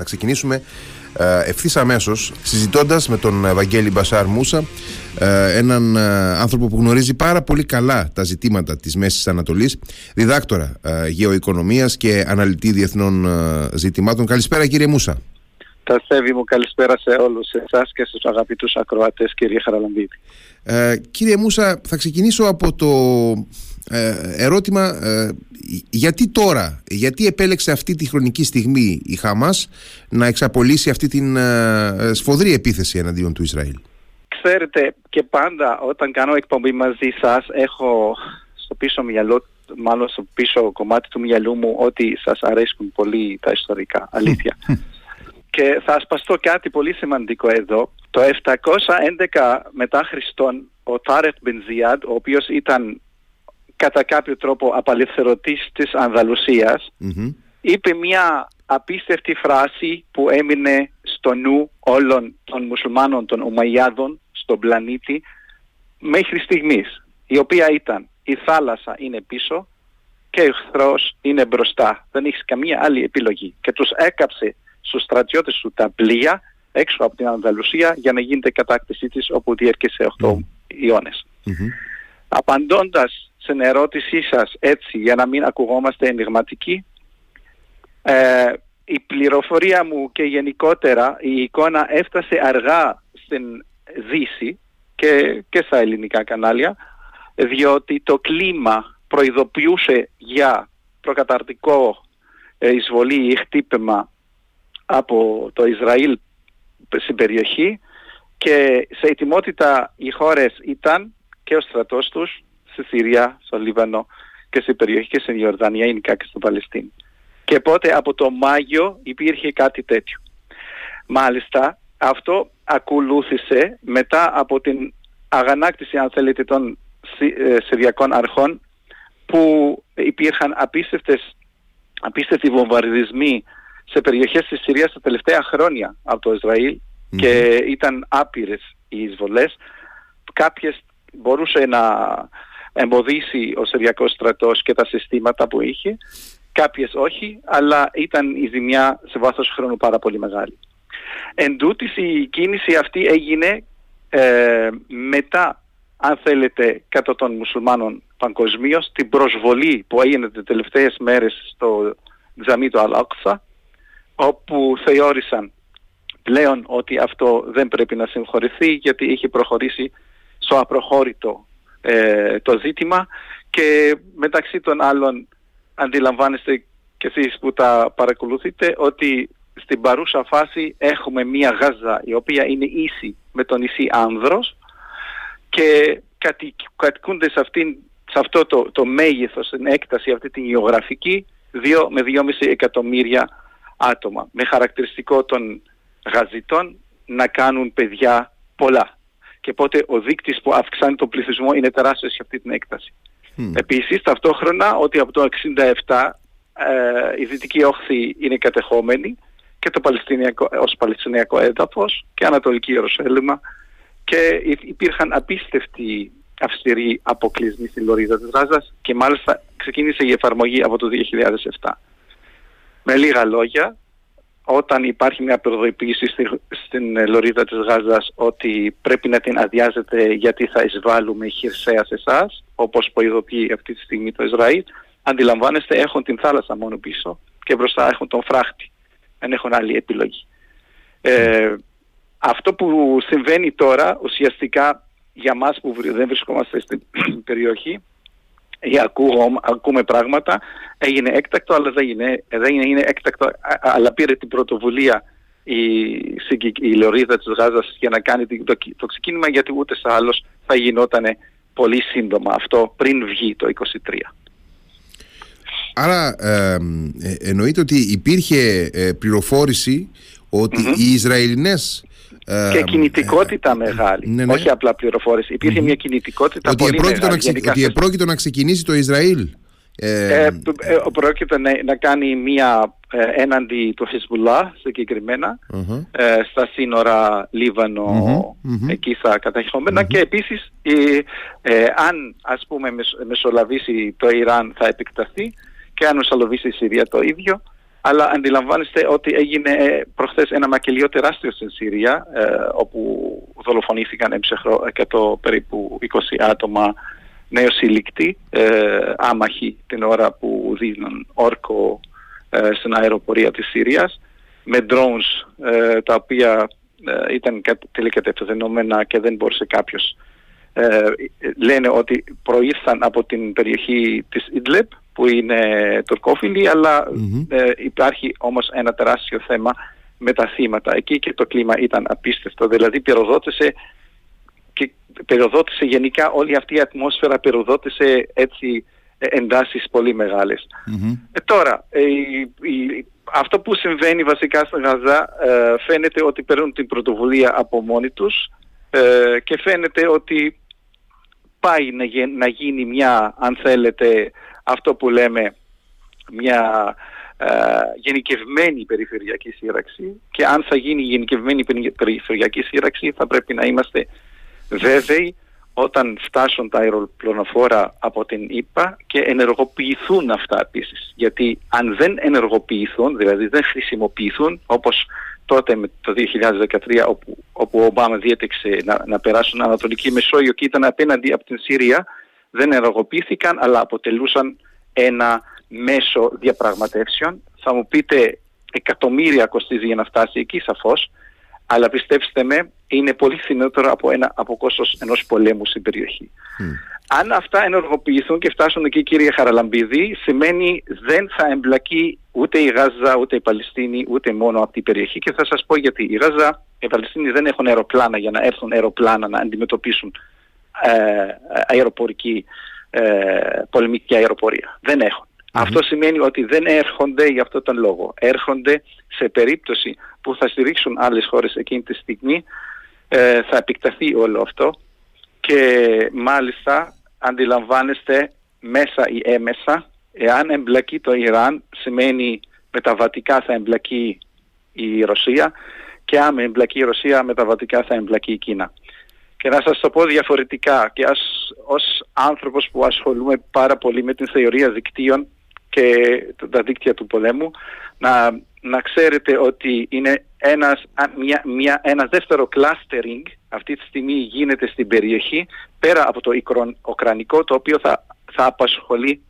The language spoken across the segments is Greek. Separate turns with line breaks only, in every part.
Θα ξεκινήσουμε ευθύς αμέσως συζητώντας με τον Βαγγέλη Μπασάρ Μούσα, έναν άνθρωπο που γνωρίζει πάρα πολύ καλά τα ζητήματα της Μέσης Ανατολής, διδάκτορα γεωοικονομίας και αναλυτή διεθνών ζητημάτων. Καλησπέρα, κύριε Μούσα.
Ταστεύει μου καλησπέρα σε όλους εσάς και στους αγαπητούς ακροατές κύριε Χαραλαμπίδη.
Ε, κύριε Μούσα, θα ξεκινήσω από το ε, ερώτημα ε, γιατί τώρα, γιατί επέλεξε αυτή τη χρονική στιγμή η Χαμάς να εξαπολύσει αυτή την ε, σφοδρή επίθεση εναντίον του Ισραήλ;
Ξέρετε και πάντα όταν κάνω εκπομπή μαζί σας έχω στο πίσω μυαλό μάλλον στο πίσω κομμάτι του μυαλού μου ότι σας αρέσκουν πολύ τα ιστορικά, αλήθεια. Και θα ασπαστώ κάτι πολύ σημαντικό εδώ. Το 711 μετά Χριστόν, ο Τάρετ Μπενζιάντ, ο οποίος ήταν κατά κάποιο τρόπο απαλευθερωτής της ανδαλουσιας είπε μια απίστευτη φράση που έμεινε στο νου όλων των μουσουλμάνων των Ουμαϊάδων στον πλανήτη μέχρι στιγμής, η οποία ήταν η θάλασσα είναι πίσω και ο εχθρός είναι μπροστά. Δεν έχεις καμία άλλη επιλογή. Και τους έκαψε στους στρατιώτες του τα πλοία έξω από την Ανδαλουσία για να γίνεται κατάκτησή της όπου διέρχεσε 8 mm. ιώνες. Mm-hmm. Απαντώντας στην ερώτησή σας έτσι για να μην ακουγόμαστε ενηγματικοί ε, η πληροφορία μου και γενικότερα η εικόνα έφτασε αργά στην Δύση και, και στα ελληνικά κανάλια διότι το κλίμα προειδοποιούσε για προκαταρτικό ε, εισβολή ή χτύπημα από το Ισραήλ στην περιοχή και σε ετοιμότητα οι χώρες ήταν και ο στρατός τους στη Συρία, στο Λίβανο και στην περιοχή και στην Ιορδανία, γενικά και στην Παλαιστίνη. Και οπότε από το Μάγιο υπήρχε κάτι τέτοιο. Μάλιστα αυτό ακολούθησε μετά από την αγανάκτηση αν θέλετε των ε, Συριακών αρχών που υπήρχαν απίστευτες, απίστευτοι βομβαρδισμοί σε περιοχές της Συρίας τα τελευταία χρόνια από το ισραηλ και ήταν άπειρες οι εισβολές. Κάποιες μπορούσε να εμποδίσει ο Συριακός στρατός και τα συστήματα που είχε, κάποιες όχι, αλλά ήταν η ζημιά σε βάθος χρόνου πάρα πολύ μεγάλη. Εν τούτης, η κίνηση αυτή έγινε ε, μετά, αν θέλετε, κατά των μουσουλμάνων παγκοσμίω, την προσβολή που έγινε τις τελευταίες μέρες στο τζαμί του Αλάκουσα, όπου θεώρησαν πλέον ότι αυτό δεν πρέπει να συγχωρηθεί γιατί είχε προχωρήσει στο απροχώρητο ε, το ζήτημα και μεταξύ των άλλων αντιλαμβάνεστε και εσείς που τα παρακολουθείτε ότι στην παρούσα φάση έχουμε μία Γάζα η οποία είναι ίση με το νησί Άνδρος και κατοικούνται σε, αυτήν, σε αυτό το, το μέγεθος, την έκταση αυτή την γεωγραφική 2 με 2,5 εκατομμύρια άτομα με χαρακτηριστικό των γαζιτών να κάνουν παιδιά πολλά. Και οπότε ο δείκτης που αυξάνει τον πληθυσμό είναι τεράστιος σε αυτή την έκταση. Mm. Επίσης ταυτόχρονα ότι από το 1967 ε, η Δυτική Όχθη είναι κατεχόμενη και το Παλαιστινιακό, ως Παλαιστινιακό έδαφος και Ανατολική Ιερουσαλήμα και υπήρχαν απίστευτοι αυστηροί αποκλεισμοί στην Λωρίδα της Γάζας και μάλιστα ξεκίνησε η εφαρμογή από το 2007. Με λίγα λόγια, όταν υπάρχει μια προειδοποίηση στη, στην λωρίδα της Γάζας ότι πρέπει να την αδειάζετε γιατί θα εισβάλλουμε χερσαία σε εσάς, όπως προειδοποιεί αυτή τη στιγμή το Ισραήλ, αντιλαμβάνεστε έχουν την θάλασσα μόνο πίσω και μπροστά έχουν τον φράχτη. Δεν έχουν άλλη επιλογή. Ε, αυτό που συμβαίνει τώρα ουσιαστικά για μας που δεν βρισκόμαστε στην περιοχή ή ακούμε πράγματα, έγινε έκτακτο, αλλά δεν είναι, δεν είναι έκτακτο, αλλά πήρε την πρωτοβουλία η, η Λωρίδα της Γάζας για να κάνει το, το ξεκίνημα, γιατί ούτε σε άλλος θα γινόταν πολύ σύντομα. Αυτό πριν βγει το 23.
Άρα ε, εννοείται ότι υπήρχε ε, πληροφόρηση οι Ισραηλινές
και ε, κινητικότητα μεγάλη. Ναι, ναι. Όχι απλά πληροφόρηση. μια κινητικότητα
ότι
πολύ μεγάλη.
Να Ότι επρόκειτο να ξεκινήσει το Ισραήλ.
Ε, ε, ε πρόκειται να, να, κάνει μία ε, έναντι του Χεσμουλά συγκεκριμένα ε, στα σύνορα εκεί στα καταχωμενα και επίσης ε, αν ας πούμε μεσολαβήσει το Ιράν θα επεκταθεί και αν μεσολαβήσει η Συρία το ίδιο αλλά αντιλαμβάνεστε ότι έγινε ε, προχθές ένα μακελιό τεράστιο στην Συρία ε, όπου δολοφονήθηκαν έμψεχρο 100 περίπου 20 άτομα. Νεοσύλληκτοι, ε, άμαχοι την ώρα που δίνουν όρκο ε, στην αεροπορία της Συρίας με drones ε, τα οποία ε, ήταν τηλεκατευθυνόμενα και δεν μπορούσε κάποιος λένε ότι προήλθαν από την περιοχή της Ιδλεπ που είναι τουρκόφιλη υπάρχει όμως ένα τεράστιο θέμα με τα θύματα. Εκεί και το κλίμα ήταν απίστευτο. Δηλαδή πυροδότησε και πυροδότησε γενικά όλη αυτή η ατμόσφαιρα πυροδότησε έτσι ε, εντάσεις πολύ Ε, τώρα, ε, αυτό που συμβαίνει βασικά στην Γαζά ε, φαίνεται ότι παίρνουν την πρωτοβουλία από μόνοι τους και φαίνεται ότι πάει να, να γίνει μια, αν θέλετε, αυτό που λέμε μια γενικευμένη περιφερειακή σύραξη και αν θα γίνει γενικευμένη περιφερειακή σύραξη θα πρέπει να είμαστε βέβαιοι όταν φτάσουν τα αεροπλονοφόρα από την ΙΠΑ και ενεργοποιηθούν αυτά επίσης. Γιατί αν δεν ενεργοποιηθούν, δηλαδή δεν χρησιμοποιηθούν όπως τότε με το 2013 όπου, όπου ο Ομπάμα διέτεξε να, να περάσουν Ανατολική Μεσόγειο και ήταν απέναντι από την Συρία, δεν ενεργοποιήθηκαν αλλά αποτελούσαν ένα μέσο διαπραγματεύσεων. Θα μου πείτε εκατομμύρια κοστίζει για να φτάσει εκεί σαφώς, αλλά πιστέψτε με, είναι πολύ φθηνότερο από, ένα, από κόστος ενός πολέμου στην περιοχή. Αν αυτά ενεργοποιηθούν και φτάσουν εκεί κύριε Χαραλαμπίδη, σημαίνει δεν θα εμπλακεί ούτε η Γάζα, ούτε η Παλαιστίνη, ούτε μόνο από την περιοχή και θα σας πω γιατί. Η Γάζα, η Παλαιστίνη δεν έχουν αεροπλάνα για να έρθουν αεροπλάνα να αντιμετωπίσουν ε, αεροπορική, ε, πολεμική αεροπορία. Δεν έχουν. Αυτό σημαίνει ότι δεν έρχονται για αυτόν τον λόγο. Έρχονται σε περίπτωση που θα στηρίξουν άλλες χώρες εκείνη τη στιγμή, ε, θα επεκταθεί όλο αυτό και μάλιστα αντιλαμβάνεστε μέσα ή έμεσα, εάν εμπλακεί το Ιράν σημαίνει μεταβατικά θα εμπλακεί η Ρωσία και αν εμπλακεί η Ρωσία μεταβατικά θα εμπλακεί η Κίνα. Και να σας το πω διαφορετικά και ας, ως άνθρωπος που ασχολούμαι πάρα πολύ με την θεωρία δικτύων και τα δίκτυα του πολέμου να, να ξέρετε ότι είναι ένας, μια, μια, ένα δεύτερο clustering αυτή τη στιγμή γίνεται στην περιοχή πέρα από το ουκρανικό το οποίο θα, θα απασχολεί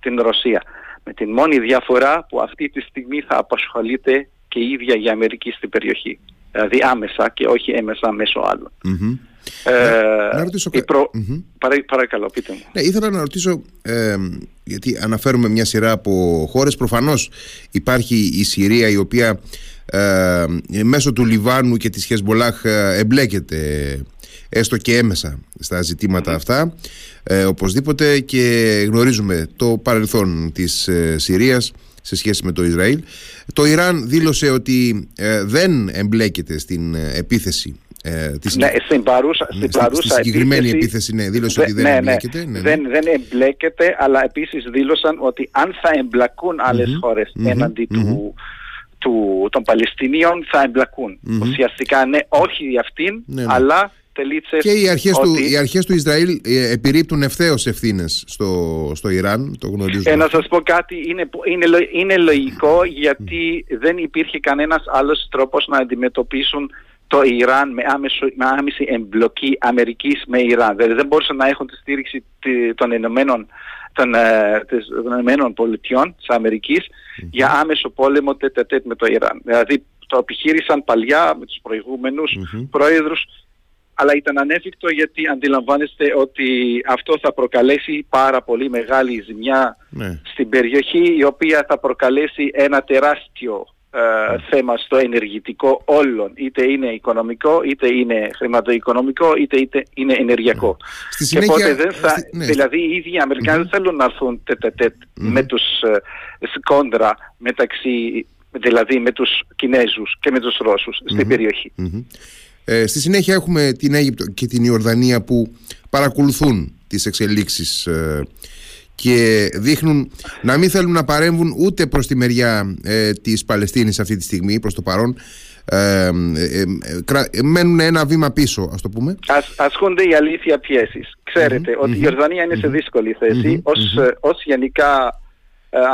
την Ρωσία. Με την μόνη διαφορά που αυτή τη στιγμή θα απασχολείται και η ίδια η Αμερική στην περιοχή. Δηλαδή άμεσα και όχι έμεσα μέσω άλλων.
Ε, να, ρωτήσω...
προ... παρακαλώ, πείτε μου.
Ναι, ήθελα να ρωτήσω, ε, γιατί αναφέρουμε μια σειρά από χώρες, προφανώς υπάρχει η Συρία η οποία ε, μέσω του Λιβάνου και της Χεσμολάχ ε, εμπλέκεται έστω και έμεσα στα ζητηματα αυτά. Ε, οπωσδήποτε και γνωρίζουμε το παρελθόν της ε, Συρίας σε σχέση με το Ισραήλ. Το Ιράν δήλωσε ότι δεν εμπλέκεται στην επίθεση
ε, ναι, στην παρούσα, στην παρούσα
στη συγκεκριμένη επίθεση, επίθεση ναι, δήλωσε ότι δεν ναι, ναι. εμπλέκεται. Ναι, ναι,
δεν, δεν εμπλέκεται, αλλά επίσης δήλωσαν ότι αν θα εμπλακούν άλλες mm-hmm, χώρες mm-hmm, έναντι mm-hmm. του, του, των Παλαιστινίων θα εμπλακούν. Ουσιαστικά ναι, όχι αυτήν, αλλά τελίτσες
Και οι αρχές, ότι... του, οι αρχές του Ισραήλ ε, επιρρύπτουν ευθέως ευθύνες στο, στο Ιράν, το γνωρίζουμε.
Ε, να σας πω κάτι, είναι, είναι, είναι λογικό γιατί δεν υπήρχε κανένας άλλος τρόπος να αντιμετωπίσουν το Ιράν με, άμεσο, με άμεση εμπλοκή Αμερικής με Ιράν. Δηλαδή δεν μπορούσαν να έχουν τη στήριξη των Ηνωμένων, των, ε, των Ηνωμένων Πολιτειών της αμερικης για άμεσο πόλεμο τέτοιο με το Ιράν. Δηλαδή το επιχείρησαν παλιά με τους προηγούμενους mm-hmm. πρόεδρους αλλά ήταν ανέφικτο γιατί αντιλαμβάνεστε ότι αυτό θα προκαλέσει πάρα πολύ μεγάλη ζημιά ναι. στην περιοχή η οποία θα προκαλέσει ένα τεράστιο ε, θέμα στο ενεργητικό όλων. Είτε είναι οικονομικό, είτε είναι χρηματοοικονομικό, είτε, είτε είναι ενεργειακό.
Στη συνέχεια,
και δεν θα, ναι. Δηλαδή οι ίδιοι Αμερικάνοι δεν θέλουν να έρθουν με τους uh, κόντρα μεταξύ, δηλαδή με τους Κινέζους και με τους Ρώσους στην περιοχή.
Ε, στη συνέχεια έχουμε την Αίγυπτο και την Ιορδανία που παρακολουθούν τις εξελίξεις ε, και δείχνουν να μην θέλουν να παρέμβουν ούτε προς τη μεριά ε, της Παλαιστίνης αυτή τη στιγμή προς το παρόν. Ε, ε, ε μένουν ένα βήμα πίσω ας το πούμε.
Ας, Ασχούνται η αλήθεια πιέσεις. Ξέρετε ότι η Ιορδανία είναι σε δύσκολη θέση ως, ως γενικά ε,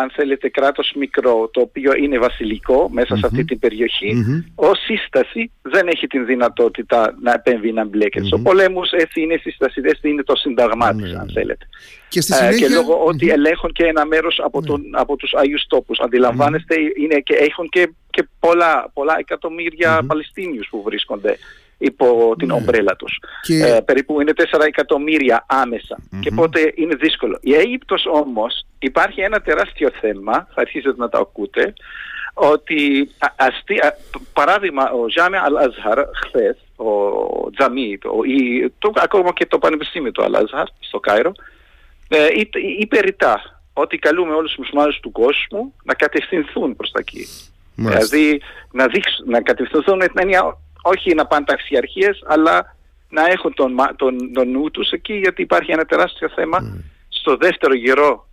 αν θέλετε, κράτος μικρό, το οποίο είναι βασιλικό μέσα σε αυτή την περιοχή, ως σύσταση δεν έχει την δυνατότητα να επέμβει να μπλέκεται. Mm-hmm. Ο πολέμος έτσι είναι σύσταση, έτσι είναι το συνταγμά της, αν θέλετε.
Και, στη συνέχεια...
και λόγω ότι ελέγχουν και ένα μέρος από, τον, από τους Αγίους τόπους. Αντιλαμβάνεστε, είναι και έχουν και, και πολλά, πολλά εκατομμύρια Παλαιστίνιους που βρίσκονται υπό την ναι. ομπρέλα τους. Ε, περίπου είναι 4 εκατομμύρια Και πότε είναι δύσκολο. Η Αίγυπτος όμως υπάρχει ένα τεράστιο θέμα, θα αρχίσετε να τα ακούτε, ότι αστεί, παράδειγμα ο Ζάμε Αλ-Αζχαρ χθες, ο Τζαμί, το, το, ακόμα και το Πανεπιστήμιο του Αλ-Αζχαρ στο Κάιρο, ε, είπε ρητά ότι καλούμε όλους τους μουσουλμάνους του κόσμου να κατευθυνθούν προς τα εκεί. Δηλαδή να, δείξουν, να κατευθυνθούν με την έννοια όχι να πάνε ταξιαρχίες, αλλά να έχουν τον, τον, τον νου τους εκεί, γιατί υπάρχει ένα τεράστιο θέμα mm. στο δεύτερο γερό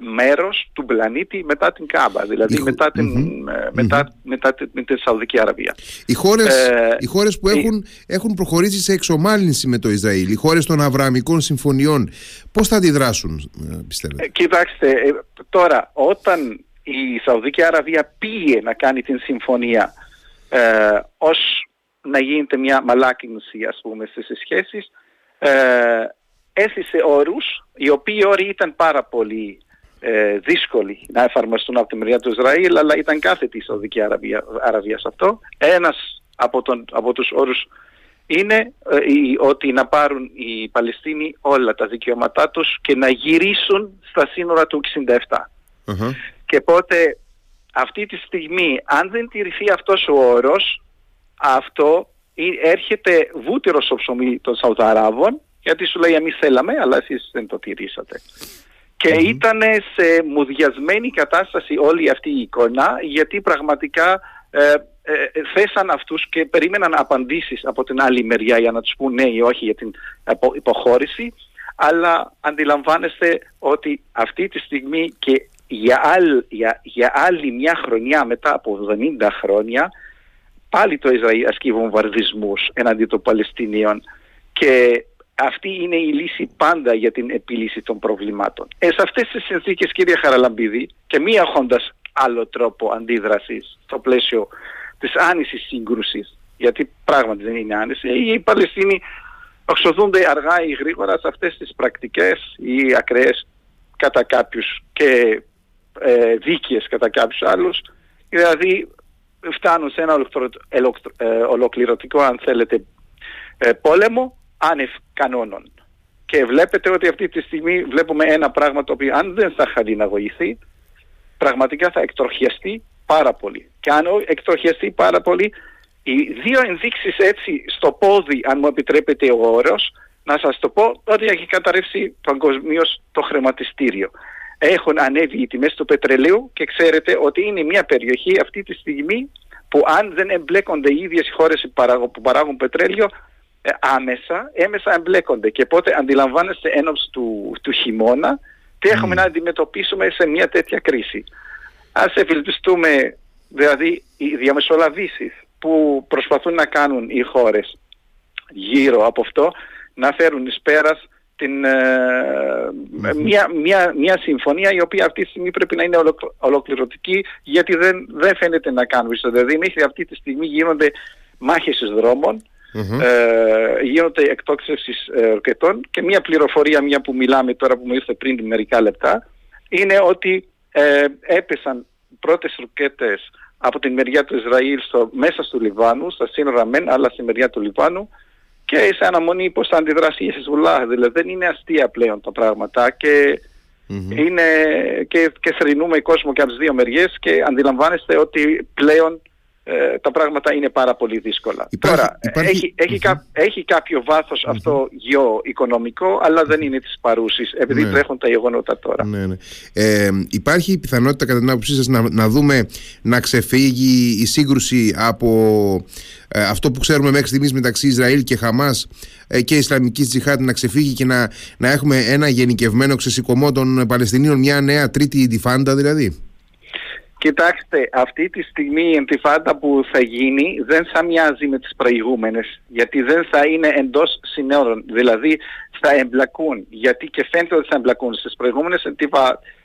μέρος του πλανήτη μετά την Κάμπα, δηλαδή μετά, την, mm-hmm. μετά, mm-hmm. μετά την, την Σαουδική Αραβία.
Οι χώρες, ε, οι χώρες που έχουν, έχουν προχωρήσει σε εξομάλυνση με το Ισραήλ, οι χώρες των Αβραμικών συμφωνιών, πώς θα αντιδράσουν, ε, πιστεύετε;
Ε, κοιτάξτε, ε, τώρα όταν η Σαουδική Αραβία πήγε να κάνει την συμφωνία ε, ως να γίνεται μια μαλάκινση ας πούμε στις σχέσεις ε, έθισε όρους οι οποίοι όροι ήταν πάρα πολύ ε, δύσκολοι να εφαρμοστούν από τη μεριά του Ισραήλ αλλά ήταν κάθετη η Σαουδική Αραβία, Αραβία σε αυτό. Ένας από, τον, από τους όρους είναι ε, ότι να πάρουν οι Παλαιστίνοι όλα τα δικαιώματά τους και να γυρίσουν στα σύνορα του 67. Και πότε αυτή τη στιγμή αν δεν τηρηθεί αυτός ο όρος αυτό έρχεται βούτυρος στο ψωμί των Σαουδαράβων γιατί σου λέει εμείς θέλαμε αλλά εσείς δεν το τηρήσατε. Και mm ήταν σε μουδιασμένη κατάσταση όλη αυτή η εικόνα γιατί πραγματικά ε, ε, θέσαν αυτούς και περίμεναν απαντήσεις από την άλλη μεριά για να τους πούν ναι ή όχι για την υποχώρηση αλλά αντιλαμβάνεστε ότι αυτή τη στιγμή και για, για, για άλλη μια χρονιά μετά από 70 χρόνια πάλι το Ισραήλ ασκεί βομβαρδισμούς εναντί των Παλαιστινίων και αυτή είναι η λύση πάντα για την επίλυση των προβλημάτων. Ε, σε αυτές τις συνθήκες κύριε Χαραλαμπίδη και μη έχοντας άλλο τρόπο αντίδρασης στο πλαίσιο της άνησης σύγκρουσης γιατί πράγματι δεν είναι άνηση, οι Παλαιστίνοι οξοδούνται αργά ή γρήγορα σε αυτές τις πρακτικές ή ακραίες κατά κάποιους και ε, δίκαιες κατά κάποιους άλλους δηλαδή φτάνουν σε ένα ε, ολοκληρωτικό αν θέλετε ε, πόλεμο άνευ κανόνων. Και βλέπετε ότι αυτή τη στιγμή βλέπουμε ένα πράγμα το οποίο αν δεν θα χαλιναγωγηθεί πραγματικά θα εκτροχιαστεί πάρα πολύ. Και αν εκτροχιαστεί πάρα πολύ οι δύο ενδείξεις έτσι στο πόδι αν μου επιτρέπετε ο όρος να σας το πω ότι έχει καταρρεύσει παγκοσμίως το χρηματιστήριο έχουν ανέβει οι τιμές του πετρελαίου και ξέρετε ότι είναι μια περιοχή αυτή τη στιγμή που αν δεν εμπλέκονται οι ίδιες οι χώρες που παράγουν πετρέλαιο ε, άμεσα, έμεσα εμπλέκονται και πότε αντιλαμβάνεστε ένωψη του, του χειμώνα τι έχουμε να αντιμετωπίσουμε σε μια τέτοια κρίση. Ας ευελπιστούμε δηλαδή οι διαμεσολαβήσεις που προσπαθούν να κάνουν οι χώρες γύρω από αυτό να φέρουν εις πέρας την, ε, μια, μια, μια συμφωνία η οποία αυτή τη στιγμή πρέπει να είναι ολοκληρωτική γιατί δεν, δεν φαίνεται να κάνουν. Δηλαδή μέχρι αυτή τη στιγμή γίνονται μάχες στους δρόμων, ε, γίνονται εκτόξευσεις ε, ροκετών και μια πληροφορία μια που μιλάμε τώρα που μου ήρθε πριν μερικά λεπτά είναι ότι ε, έπεσαν πρώτες ροκέτες από την μεριά του Ισραήλ στο, μέσα στο Λιβάνου, στα σύνορα μεν, αλλά στη μεριά του Λιβάνου και σε αναμονή πώς θα αντιδράσει η Χεσβουλά. Δηλαδή δεν είναι αστεία πλέον τα πράγματα και, είναι, και, και θρυνούμε κόσμο και από τις δύο μεριές και αντιλαμβάνεστε ότι πλέον ε, τα πράγματα είναι πάρα πολύ δύσκολα. Τώρα, έχει, έχει, έχει κάποιο βάθος αυτό γεωοικονομικό, αλλά δεν είναι της παρούσης, επειδή ναι. τρέχουν τα γεγονότα τώρα.
Ναι, ναι. Ε, υπάρχει πιθανότητα κατά την άποψή σας να, να δούμε να ξεφύγει η σύγκρουση από ε, αυτό που ξέρουμε μέχρι στιγμής μεταξύ Ισραήλ και Χαμάς ε, και Ισλαμικής Τζιχάτ να ξεφύγει και να, να έχουμε ένα γενικευμένο ξεσηκωμό των Παλαιστινίων, μια νέα τρίτη διφάντα δηλαδή;
Κοιτάξτε, αυτή τη στιγμή η εντυφάντα που θα γίνει δεν θα μοιάζει με τις προηγούμενες, γιατί δεν θα είναι εντός συνόρων, δηλαδή θα εμπλακούν, γιατί και φαίνεται ότι θα εμπλακούν. Στις προηγούμενες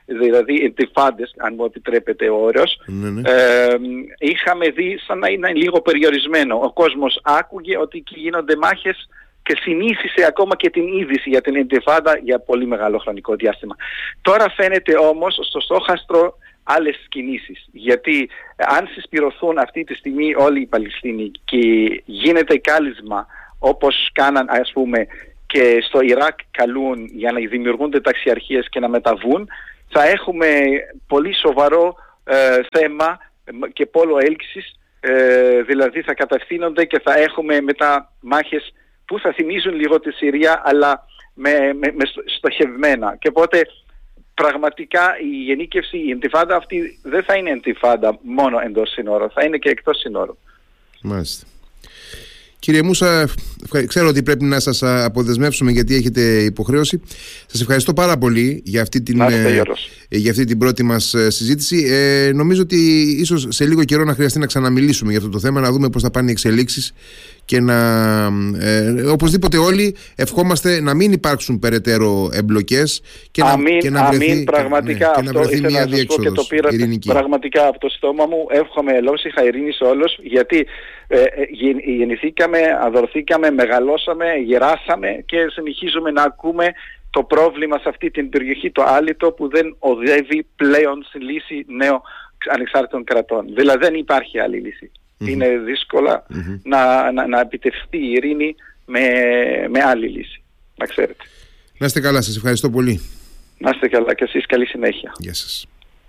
δηλαδή εντυφάντες, αν μου επιτρέπετε ο όρος,
Ναι, ναι.
ε, είχαμε δει σαν να είναι λίγο περιορισμένο. Ο κόσμος άκουγε ότι εκεί γίνονται μάχες και συνήθισε ακόμα και την είδηση για την εντεφάντα για πολύ μεγάλο χρονικό διάστημα. Τώρα φαίνεται όμως στο στόχαστρο άλλες κινήσεις. Γιατί αν συσπηρωθούν αυτή τη στιγμή όλοι οι Παλαιστίνοι και γίνεται κάλισμα όπως κάναν ας πούμε και στο Ιράκ καλούν για να δημιουργούνται ταξιαρχίες και να μεταβούν, θα έχουμε πολύ σοβαρό ε, θέμα και πόλο έλξης, ε, δηλαδή θα κατευθύνονται και θα έχουμε μετά μάχες που θα θυμίζουν λίγο τη Συρία αλλά με, με, με στοχευμένα. Και οπότε πραγματικά η γενίκευση, η εντυφάντα αυτή δεν θα είναι εντυφάντα μόνο εντός σύνορων, θα είναι και εκτός σύνορων.
Μάλιστα. Κύριε Μούσα, ξέρω ότι πρέπει να σας αποδεσμεύσουμε γιατί έχετε υποχρέωση. Σας ευχαριστώ πάρα πολύ για αυτή την,
ε,
για αυτή την πρώτη μας ε, συζήτηση. Ε, νομίζω ότι ίσως σε λίγο καιρό να χρειαστεί να ξαναμιλήσουμε για αυτό το θέμα, να δούμε πώς θα πάνε οι εξελίξεις και να ε, οπωσδήποτε όλοι ευχόμαστε να μην υπάρξουν περαιτέρω εμπλοκές και να,
αμήν,
και να βρεθεί,
αμήν, πραγματικά
ναι, και να βρεθεί μια διέξοδος
και το πήρα
ειρηνική.
πραγματικά από το στόμα μου εύχομαι ελόσυχα ειρήνη σε όλους γιατί ε, ε, γεννηθήκαμε, αδορθήκαμε, μεγαλώσαμε, γεράσαμε και συνεχίζουμε να ακούμε το πρόβλημα σε αυτή την περιοχή, το άλυτο που δεν οδεύει πλέον στη λύση νέων ανεξάρτητων κρατών. Δηλαδή δεν υπάρχει άλλη λύση. Mm-hmm. Είναι δύσκολα mm-hmm. να, να, να επιτευχθεί η ειρήνη με, με άλλη λύση. Να ξέρετε.
Να είστε καλά, σας ευχαριστώ πολύ.
Να είστε καλά και εσείς καλή συνέχεια.
Γεια σας.